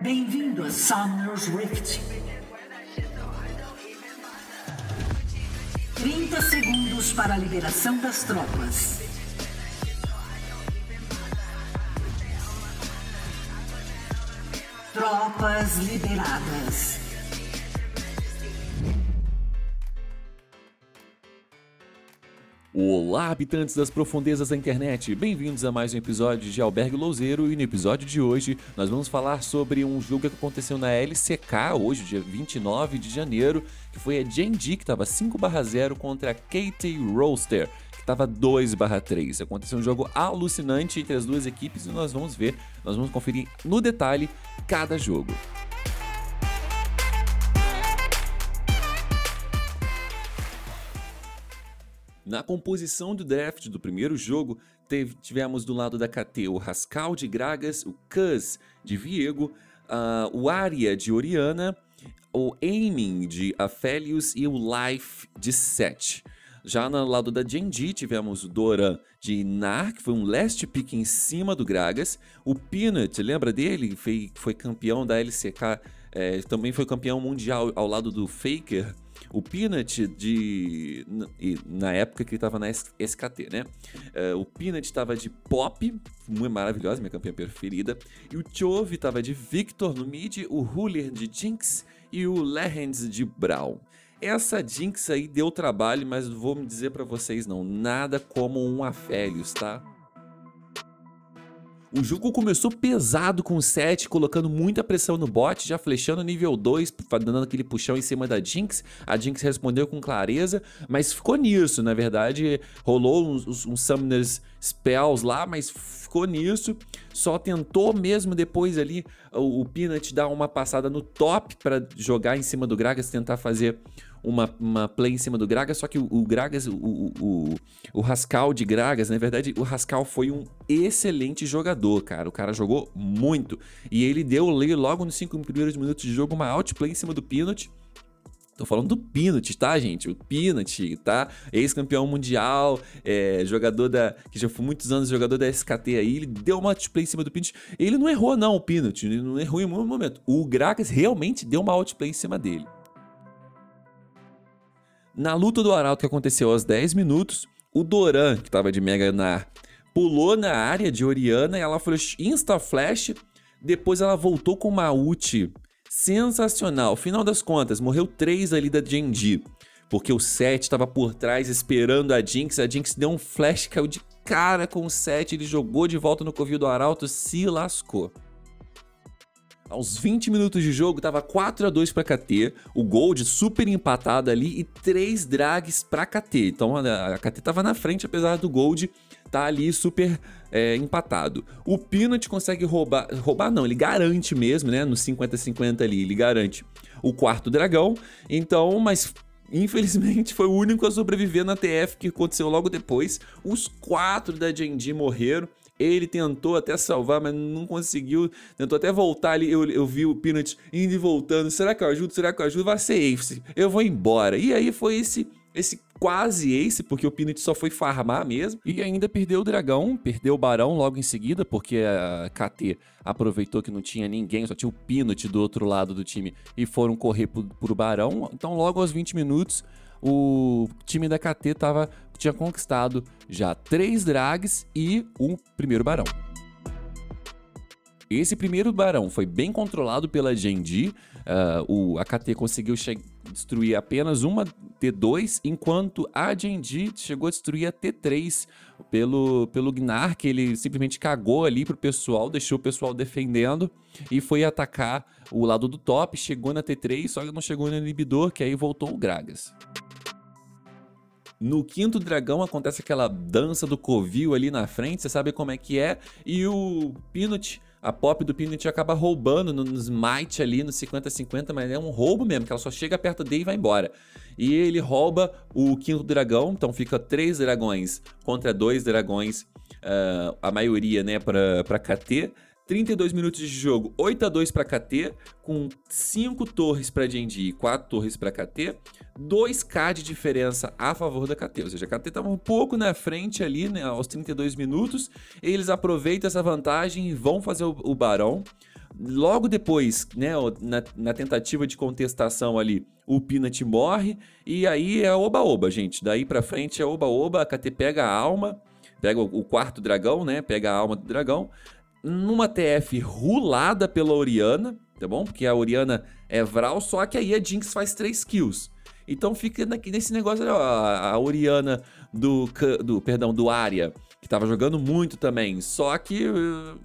Bem-vindo a Summoner's Rift. 30 segundos para a liberação das tropas. Tropas liberadas. Olá, habitantes das profundezas da internet! Bem-vindos a mais um episódio de Albergue Louzeiro e no episódio de hoje nós vamos falar sobre um jogo que aconteceu na LCK hoje, dia 29 de janeiro, que foi a Gen.G que estava 5/0 contra a KT Roaster, que estava 2/3. Aconteceu um jogo alucinante entre as duas equipes e nós vamos ver, nós vamos conferir no detalhe cada jogo. Na composição do draft do primeiro jogo, teve, tivemos do lado da KT o Rascal de Gragas, o Cuz de Viego, uh, o Aria de Oriana, o Aiming de Aphelios e o Life de Set. Já no lado da Genji, tivemos o Doran de Nar, que foi um last pick em cima do Gragas. O Peanut, lembra dele? Foi, foi campeão da LCK, é, também foi campeão mundial ao lado do Faker. O Peanut de. Na época que ele estava na SKT, né? Uh, o Peanut estava de Pop, muito maravilhosa, minha campeã preferida. E o Chove estava de Victor no mid, o Huller de Jinx e o Lehens de Brown. Essa Jinx aí deu trabalho, mas vou me dizer para vocês não, nada como um Aphelios, tá? O jogo começou pesado com o 7, colocando muita pressão no bot, já flechando nível 2, dando aquele puxão em cima da Jinx. A Jinx respondeu com clareza, mas ficou nisso, na verdade. Rolou uns, uns Summoners Spells lá, mas ficou nisso. Só tentou mesmo depois ali o, o Peanut dar uma passada no top para jogar em cima do Gragas, tentar fazer uma, uma play em cima do Gragas, só que o, o Gragas, o, o, o Rascal de Gragas, na verdade, o Rascal foi um excelente jogador, cara. O cara jogou muito. E ele deu logo nos 5 primeiros minutos de jogo uma outplay em cima do Peanut. Tô falando do Peanut, tá, gente? O Peanut, tá? Ex-campeão mundial, é, jogador da. que já foi muitos anos jogador da SKT aí. Ele deu uma outplay em cima do Peanut. Ele não errou, não, o Peanut. Ele não errou em nenhum momento. O Gragas realmente deu uma outplay em cima dele. Na luta do Arauto que aconteceu aos 10 minutos, o Doran, que estava de Mega Nar, pulou na área de Oriana e ela foi insta-flash. Depois ela voltou com uma ult sensacional. Final das contas, morreu 3 ali da Genji. Porque o 7 estava por trás esperando a Jinx. A Jinx deu um flash, caiu de cara com o 7. Ele jogou de volta no covil do Arauto, se lascou. Aos 20 minutos de jogo, tava 4 a 2 para KT, o Gold super empatado ali e 3 drags para KT. Então a KT tava na frente, apesar do Gold tá ali super é, empatado. O Peanut consegue roubar, roubar não, ele garante mesmo, né, no 50-50 ali, ele garante o quarto dragão. Então, mas Infelizmente, foi o único a sobreviver na TF que aconteceu logo depois. Os quatro da Genji morreram. Ele tentou até salvar, mas não conseguiu. Tentou até voltar ali. Eu, eu vi o Peanut indo e voltando. Será que eu ajudo? Será que eu ajudo? Vai ser ace. Eu vou embora. E aí foi esse esse quase ace, porque o Peanut só foi farmar mesmo. E ainda perdeu o dragão, perdeu o barão logo em seguida, porque a KT aproveitou que não tinha ninguém, só tinha o Peanut do outro lado do time e foram correr pro, pro barão. Então, logo aos 20 minutos, o time da KT tava, tinha conquistado já três drags e um primeiro barão. Esse primeiro barão foi bem controlado pela Genji. Uh, o AKT conseguiu destruir apenas uma T2, enquanto a Genji chegou a destruir a T3 pelo, pelo Gnar, que ele simplesmente cagou ali pro pessoal, deixou o pessoal defendendo e foi atacar o lado do top. Chegou na T3, só que não chegou no inibidor, que aí voltou o Gragas. No quinto dragão acontece aquela dança do covil ali na frente, você sabe como é que é. E o Peanut, a pop do Peanut acaba roubando no, no smite ali no 50-50, mas é um roubo mesmo, que ela só chega perto dele e vai embora. E ele rouba o quinto dragão, então fica três dragões contra dois dragões, uh, a maioria, né, pra, pra KT. 32 minutos de jogo, 8 a 2 para KT, com 5 torres para Genji e 4 torres para KT, 2k de diferença a favor da KT. Ou seja, a KT estava um pouco na frente ali, né, aos 32 minutos. Eles aproveitam essa vantagem e vão fazer o, o Barão. Logo depois, né, na, na tentativa de contestação ali, o Peanut morre e aí é oba-oba, gente. Daí pra frente é oba-oba, a KT pega a alma, pega o quarto dragão, né, pega a alma do dragão, numa TF rulada pela Oriana, tá bom? Porque a Oriana é Vral, só que aí a Jinx faz 3 kills. Então fica nesse negócio, ó, a Oriana do, do, perdão, do Arya, que tava jogando muito também, só que uh,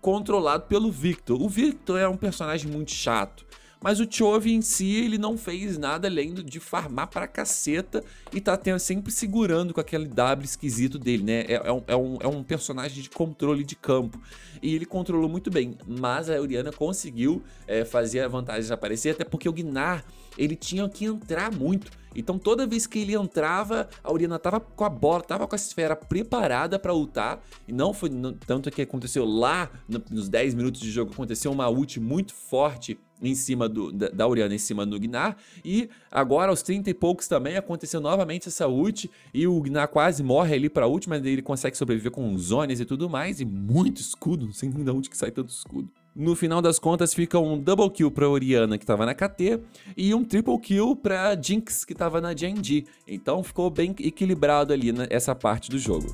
controlado pelo Victor. O Victor é um personagem muito chato. Mas o Chove em si, ele não fez nada além de farmar pra caceta e tá tendo, sempre segurando com aquele W esquisito dele, né? É, é, um, é, um, é um personagem de controle de campo. E ele controlou muito bem. Mas a Oriana conseguiu é, fazer a vantagem aparecer, até porque o Gnar, ele tinha que entrar muito. Então toda vez que ele entrava, a Oriana tava com a bola, tava com a esfera preparada para ultar. E não foi não, tanto que aconteceu lá no, nos 10 minutos de jogo, aconteceu uma ult muito forte em cima do, da, da Oriana, em cima do Gnar. E agora, aos 30 e poucos também, aconteceu novamente essa ult. E o Gnar quase morre ali pra ult, mas ele consegue sobreviver com zones e tudo mais. E muito escudo, não sei nem de onde que sai tanto escudo. No final das contas, fica um double kill pra Oriana, que tava na KT, e um triple kill pra Jinx, que tava na GNG. Então ficou bem equilibrado ali nessa parte do jogo.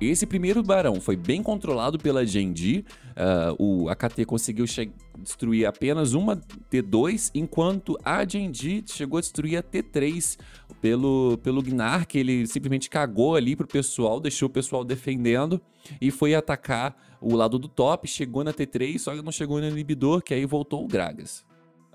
Esse primeiro barão foi bem controlado pela Genji. Uh, o AKT conseguiu destruir apenas uma T2, enquanto a Genji chegou a destruir a T3 pelo, pelo Gnar, que ele simplesmente cagou ali pro pessoal, deixou o pessoal defendendo e foi atacar o lado do top, chegou na T3, só que não chegou no inibidor, que aí voltou o Gragas.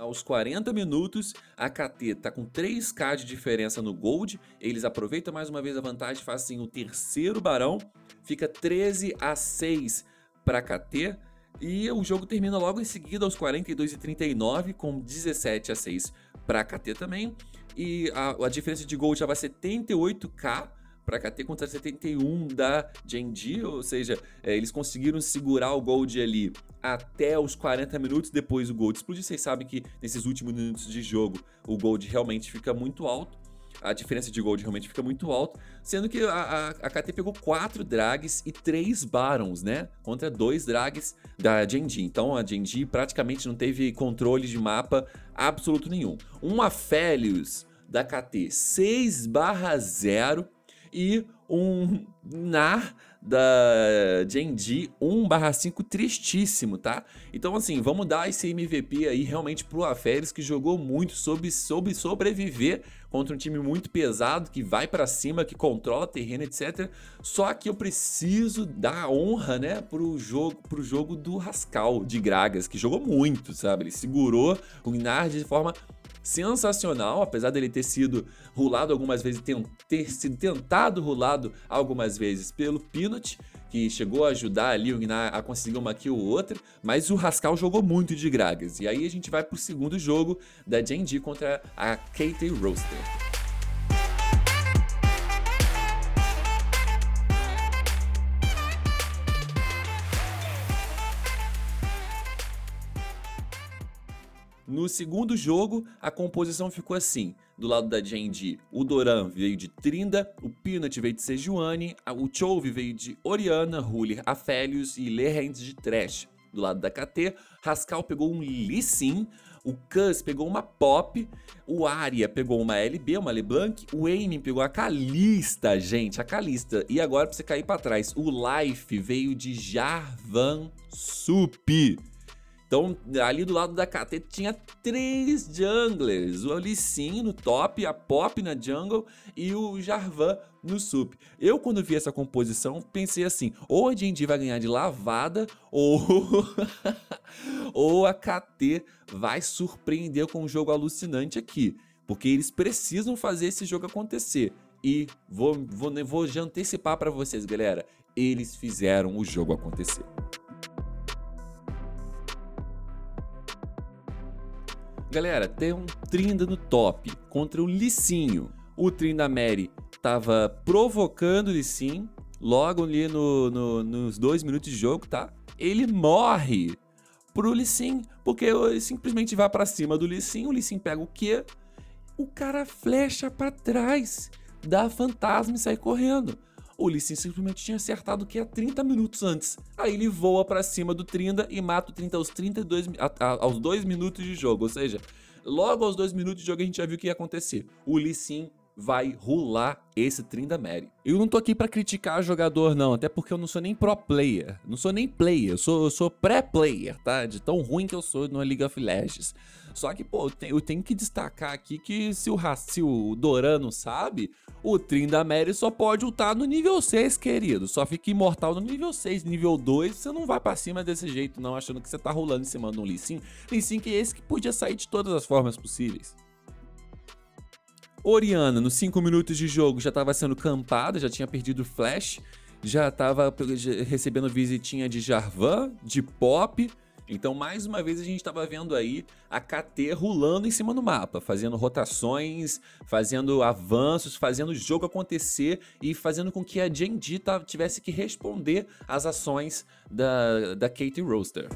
Aos 40 minutos, a KT tá com 3k de diferença no Gold. Eles aproveitam mais uma vez a vantagem, fazem o terceiro barão. Fica 13 a 6 para KT. E o jogo termina logo em seguida aos 42 e 39 com 17 a 6 para KT também. E a, a diferença de Gold já vai ser 78k para KT contra 71 da Genji, ou seja, é, eles conseguiram segurar o Gold ali até os 40 minutos, depois o Gold explodiu. Vocês sabem que nesses últimos minutos de jogo o Gold realmente fica muito alto. A diferença de Gold realmente fica muito alta, sendo que a, a, a KT pegou 4 drags e 3 Barons, né? Contra 2 drags da Genji. Então a Genji praticamente não teve controle de mapa absoluto nenhum. Um Aphelios da KT 6 0 e um NAR da Genji 1/5 tristíssimo, tá? Então assim, vamos dar esse MVP aí realmente pro Aferes que jogou muito, soube, soube sobreviver contra um time muito pesado, que vai para cima, que controla terreno, etc. Só que eu preciso dar honra, né, pro jogo, pro jogo do Rascal de Gragas, que jogou muito, sabe? Ele segurou o Gnard de forma sensacional, apesar dele ter sido rulado algumas vezes, ter sido tentado rulado algumas vezes pelo Peanut, que chegou a ajudar ali o Gnar a conseguir uma kill ou outra, mas o Rascal jogou muito de Gragas. E aí a gente vai pro segundo jogo da Genji contra a Katie Roaster. No segundo jogo, a composição ficou assim. Do lado da Genji, o Doran veio de Trinda, o Peanut veio de Sejuani, o Chove veio de Oriana, Hulir Aphelios e Lehend de Trash. Do lado da KT, Rascal pegou um Lee Sin, o Cus pegou uma Pop, o Arya pegou uma LB, uma LeBlanc, o Aiming pegou a Kalista, gente, a Kalista. E agora pra você cair pra trás, o Life veio de Jarvan Sup. Então, ali do lado da KT tinha três junglers: o Alissin no top, a Pop na jungle e o Jarvan no sup. Eu, quando vi essa composição, pensei assim: ou a D&D vai ganhar de lavada, ou, ou a KT vai surpreender com um jogo alucinante aqui. Porque eles precisam fazer esse jogo acontecer. E vou, vou, vou antecipar para vocês, galera. Eles fizeram o jogo acontecer. Galera, tem um Trinda no top contra o Licinho. O Trinda Mary tava provocando o Licin logo ali no, no, nos dois minutos de jogo, tá? Ele morre pro Licin, porque ele simplesmente vai para cima do Licin, o Licin pega o quê? O cara flecha para trás, dá fantasma e sai correndo. Sin simplesmente tinha acertado que há 30 minutos antes. Aí ele voa para cima do Trinda e mata o Trinda aos 32 a, a, aos 2 minutos de jogo. Ou seja, logo aos 2 minutos de jogo a gente já viu o que ia acontecer. O Lee Sin vai rular esse Trindamere. Eu não tô aqui para criticar jogador não, até porque eu não sou nem pro player, não sou nem player, eu sou, sou pré-player, tá? De tão ruim que eu sou no League of Legends. Só que, pô, eu tenho que destacar aqui que se o, se o Dorano sabe, o Trindamere só pode ultar no nível 6, querido. Só fica imortal no nível 6. Nível 2, você não vai para cima desse jeito, não, achando que você tá rolando em cima de um Lee Sin. Lee Sin que é esse que podia sair de todas as formas possíveis. Oriana, nos 5 minutos de jogo, já estava sendo campada, já tinha perdido flash, já estava recebendo visitinha de Jarvan, de Pop. Então, mais uma vez, a gente estava vendo aí a KT rolando em cima do mapa, fazendo rotações, fazendo avanços, fazendo o jogo acontecer e fazendo com que a Genji tivesse que responder às ações da, da Kate Roaster.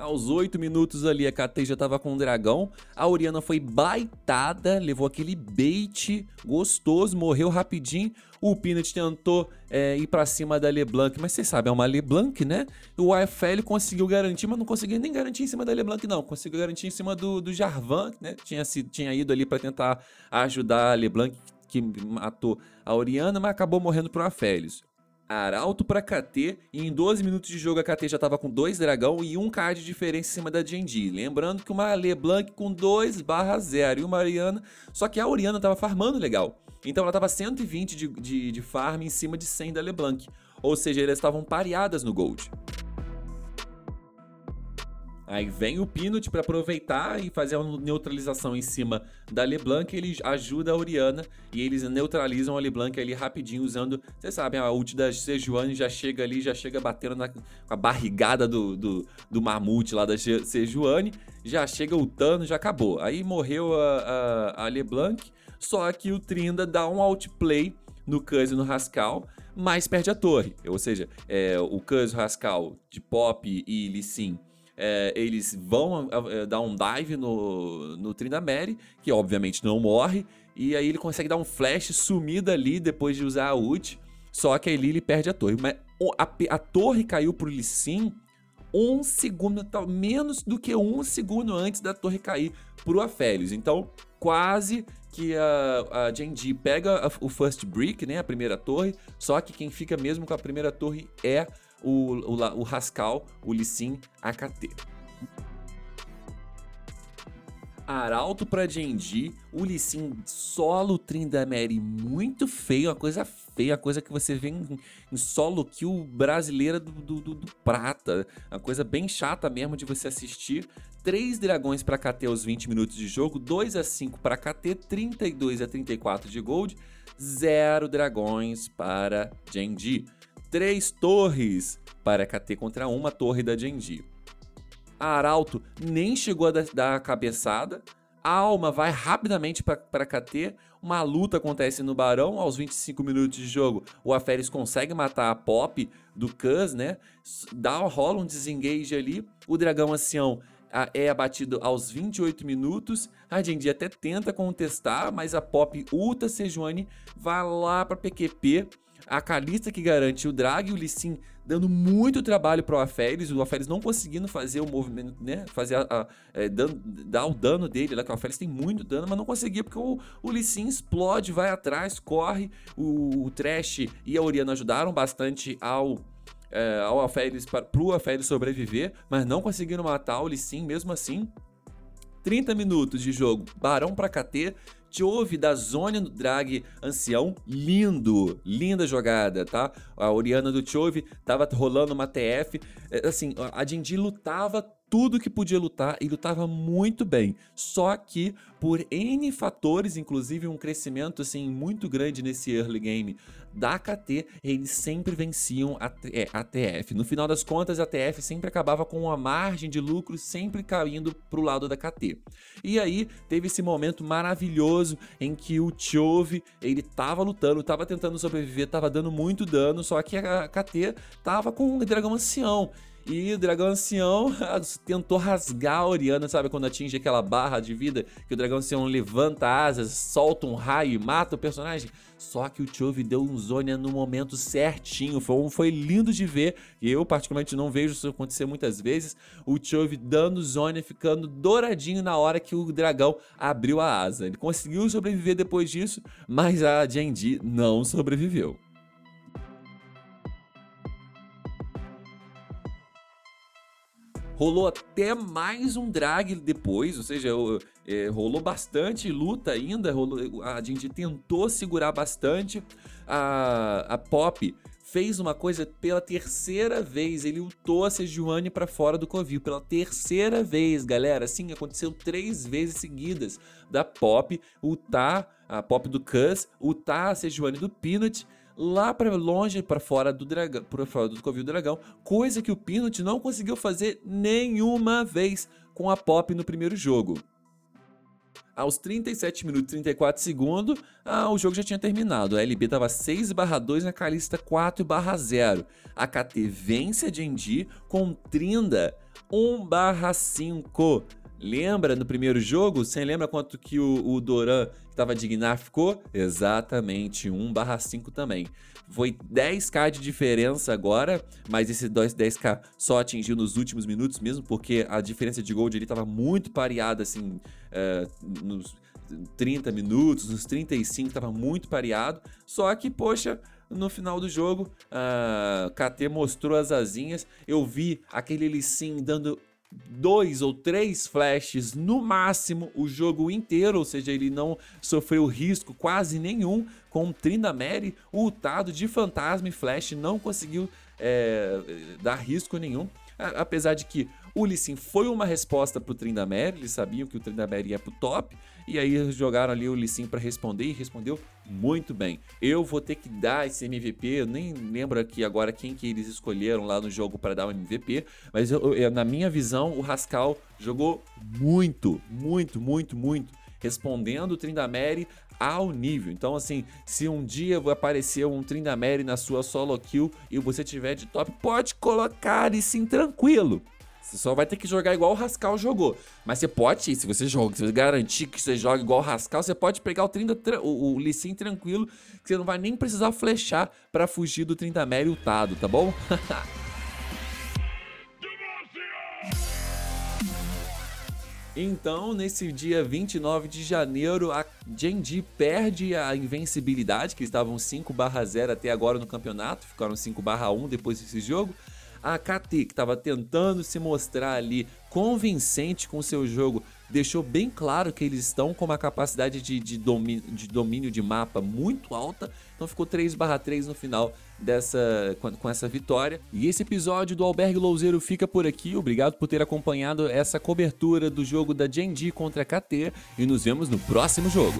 Aos 8 minutos ali, a KT já tava com o dragão. A Oriana foi baitada, levou aquele bait gostoso, morreu rapidinho. O Peanut tentou é, ir para cima da LeBlanc, mas vocês sabem, é uma LeBlanc, né? O AFL conseguiu garantir, mas não conseguiu nem garantir em cima da LeBlanc, não. Conseguiu garantir em cima do, do Jarvan, né? Tinha, tinha ido ali para tentar ajudar a LeBlanc, que matou a Oriana, mas acabou morrendo pro Afélios. Arauto para KT e em 12 minutos de jogo a KT já estava com dois dragão e um card de diferença em cima da Genji. Lembrando que uma LeBlanc com 2 barra 0 e uma Ariana, só que a Oriana estava farmando legal. Então ela estava 120 de, de, de farm em cima de 100 da LeBlanc. Ou seja, elas estavam pareadas no Gold. Aí vem o Pinot para aproveitar e fazer uma neutralização em cima da LeBlanc, ele ajuda a Oriana e eles neutralizam a LeBlanc ali rapidinho usando, vocês sabem, a ult da Sejuani já chega ali, já chega batendo na a barrigada do, do, do mamute lá da Sejuani, já chega ultando, já acabou. Aí morreu a, a, a LeBlanc, só que o Trinda dá um outplay no Cuz e no Rascal, mas perde a torre. Ou seja, é, o Cuz, o Rascal de Pop e Lee Sin é, eles vão é, dar um dive no, no Trindamere, que obviamente não morre, e aí ele consegue dar um flash sumido ali depois de usar a ult, só que aí ele perde a torre. Mas a, a torre caiu pro Lee Sin um segundo, menos do que um segundo antes da torre cair pro Aphelios. Então, quase que a, a Genji pega a, o first brick, né, a primeira torre, só que quem fica mesmo com a primeira torre é o, o, o Rascal, o Lissin AKT. Arauto pra Genji, o Lissin solo Trindamere muito feio, uma coisa feia, a coisa que você vê em, em solo kill brasileira do, do, do, do, prata, uma coisa bem chata mesmo de você assistir. 3 dragões para KT aos 20 minutos de jogo, 2 a 5 para KT, 32 a 34 de gold, 0 dragões para Genji três torres para KT contra uma torre da Genji. A Arauto nem chegou a dar a cabeçada. A Alma vai rapidamente para KT. Uma luta acontece no Barão. Aos 25 minutos de jogo, o Aferes consegue matar a Pop do Cuz, né? Dá, rola um desengage ali. O Dragão Ancião é abatido aos 28 minutos. A Genji até tenta contestar, mas a Pop ulta Sejuani vai lá para PQP a Kalista que garante o drag e o Lissin dando muito trabalho para o Aphelios, o Aphelios não conseguindo fazer o movimento, né, fazer a, a é, dar o dano dele, lá que o Aphelios tem muito dano, mas não conseguia porque o, o Lissin explode, vai atrás, corre, o, o Trash e a Oriana ajudaram bastante ao é, ao Aphelios, para, pro Aphelios sobreviver, mas não conseguiram matar o Lissin mesmo assim. 30 minutos de jogo, Barão para KT, Chove da Zônia no drag ancião, lindo, linda jogada, tá? A Oriana do Chove tava rolando uma TF, é, assim, a Dindi lutava tudo que podia lutar e lutava muito bem. Só que por N fatores, inclusive um crescimento assim muito grande nesse early game da KT, eles sempre venciam a, é, a TF. No final das contas, a TF sempre acabava com uma margem de lucro sempre caindo pro lado da KT. E aí teve esse momento maravilhoso em que o Chove, ele tava lutando, tava tentando sobreviver, tava dando muito dano, só que a KT tava com um dragão ancião. E o dragão ancião tentou rasgar a Oriana, sabe? Quando atinge aquela barra de vida, que o dragão ancião levanta asas, solta um raio e mata o personagem. Só que o Chove deu um Zônia no momento certinho. Foi, foi lindo de ver. E eu, particularmente, não vejo isso acontecer muitas vezes. O Chove dando Zônia, ficando douradinho na hora que o dragão abriu a asa. Ele conseguiu sobreviver depois disso, mas a Jandy não sobreviveu. Rolou até mais um drag depois, ou seja, é, rolou bastante luta ainda, rolou, a gente tentou segurar bastante. A, a Pop fez uma coisa pela terceira vez, ele ultou a Sejuani para fora do Covil, pela terceira vez, galera, sim, aconteceu três vezes seguidas, da Pop ultar, a Pop do Cus, ultar a Sejuani do Peanut, lá para longe, para fora do dragão, para fora do Covil do Dragão, coisa que o Peanut não conseguiu fazer nenhuma vez com a Pop no primeiro jogo. Aos 37 minutos e 34 segundos, ah, o jogo já tinha terminado. A LB estava 6/2 na Calista 4/0. A KT vence a Genji com Trinda 1/5. Lembra no primeiro jogo? Você lembra quanto que o, o Doran estava de Gnar ficou? Exatamente, 1/5 também. Foi 10k de diferença agora, mas esse 10k só atingiu nos últimos minutos mesmo, porque a diferença de gold ele estava muito pareada, assim, é, nos 30 minutos, nos 35 estava muito pareado. Só que, poxa, no final do jogo, a KT mostrou as asinhas. Eu vi aquele Lissin dando dois ou três flashes no máximo o jogo inteiro, ou seja, ele não sofreu risco quase nenhum com o Trindamere ultado de fantasma e flash, não conseguiu é, dar risco nenhum. Apesar de que o Lissin foi uma resposta pro Tryndamere, eles sabiam que o Tryndamere ia pro top, e aí jogaram ali o Lissin para responder e respondeu muito bem. Eu vou ter que dar esse MVP, eu nem lembro aqui agora quem que eles escolheram lá no jogo para dar o MVP, mas eu, eu, na minha visão o Rascal jogou muito, muito, muito, muito respondendo o Trindamere ao nível. Então, assim, se um dia aparecer um Trindamere na sua solo kill e você tiver de top, pode colocar e sim tranquilo. Você só vai ter que jogar igual o Rascal jogou. Mas você pode, se você joga, se você garantir que você joga igual o Rascal, você pode pegar o 30, o, o tranquilo, que você não vai nem precisar flechar para fugir do 30 Mary ultado, tá bom? Então, nesse dia 29 de janeiro, a Genji perde a invencibilidade, que estavam 5/0 até agora no campeonato, ficaram 5/1 depois desse jogo. A KT, que estava tentando se mostrar ali convincente com seu jogo, deixou bem claro que eles estão com uma capacidade de, de, domínio, de domínio de mapa muito alta, então ficou 3/3 no final dessa com, essa vitória. E esse episódio do Albergue Louzeiro fica por aqui. Obrigado por ter acompanhado essa cobertura do jogo da Genji contra a KT e nos vemos no próximo jogo.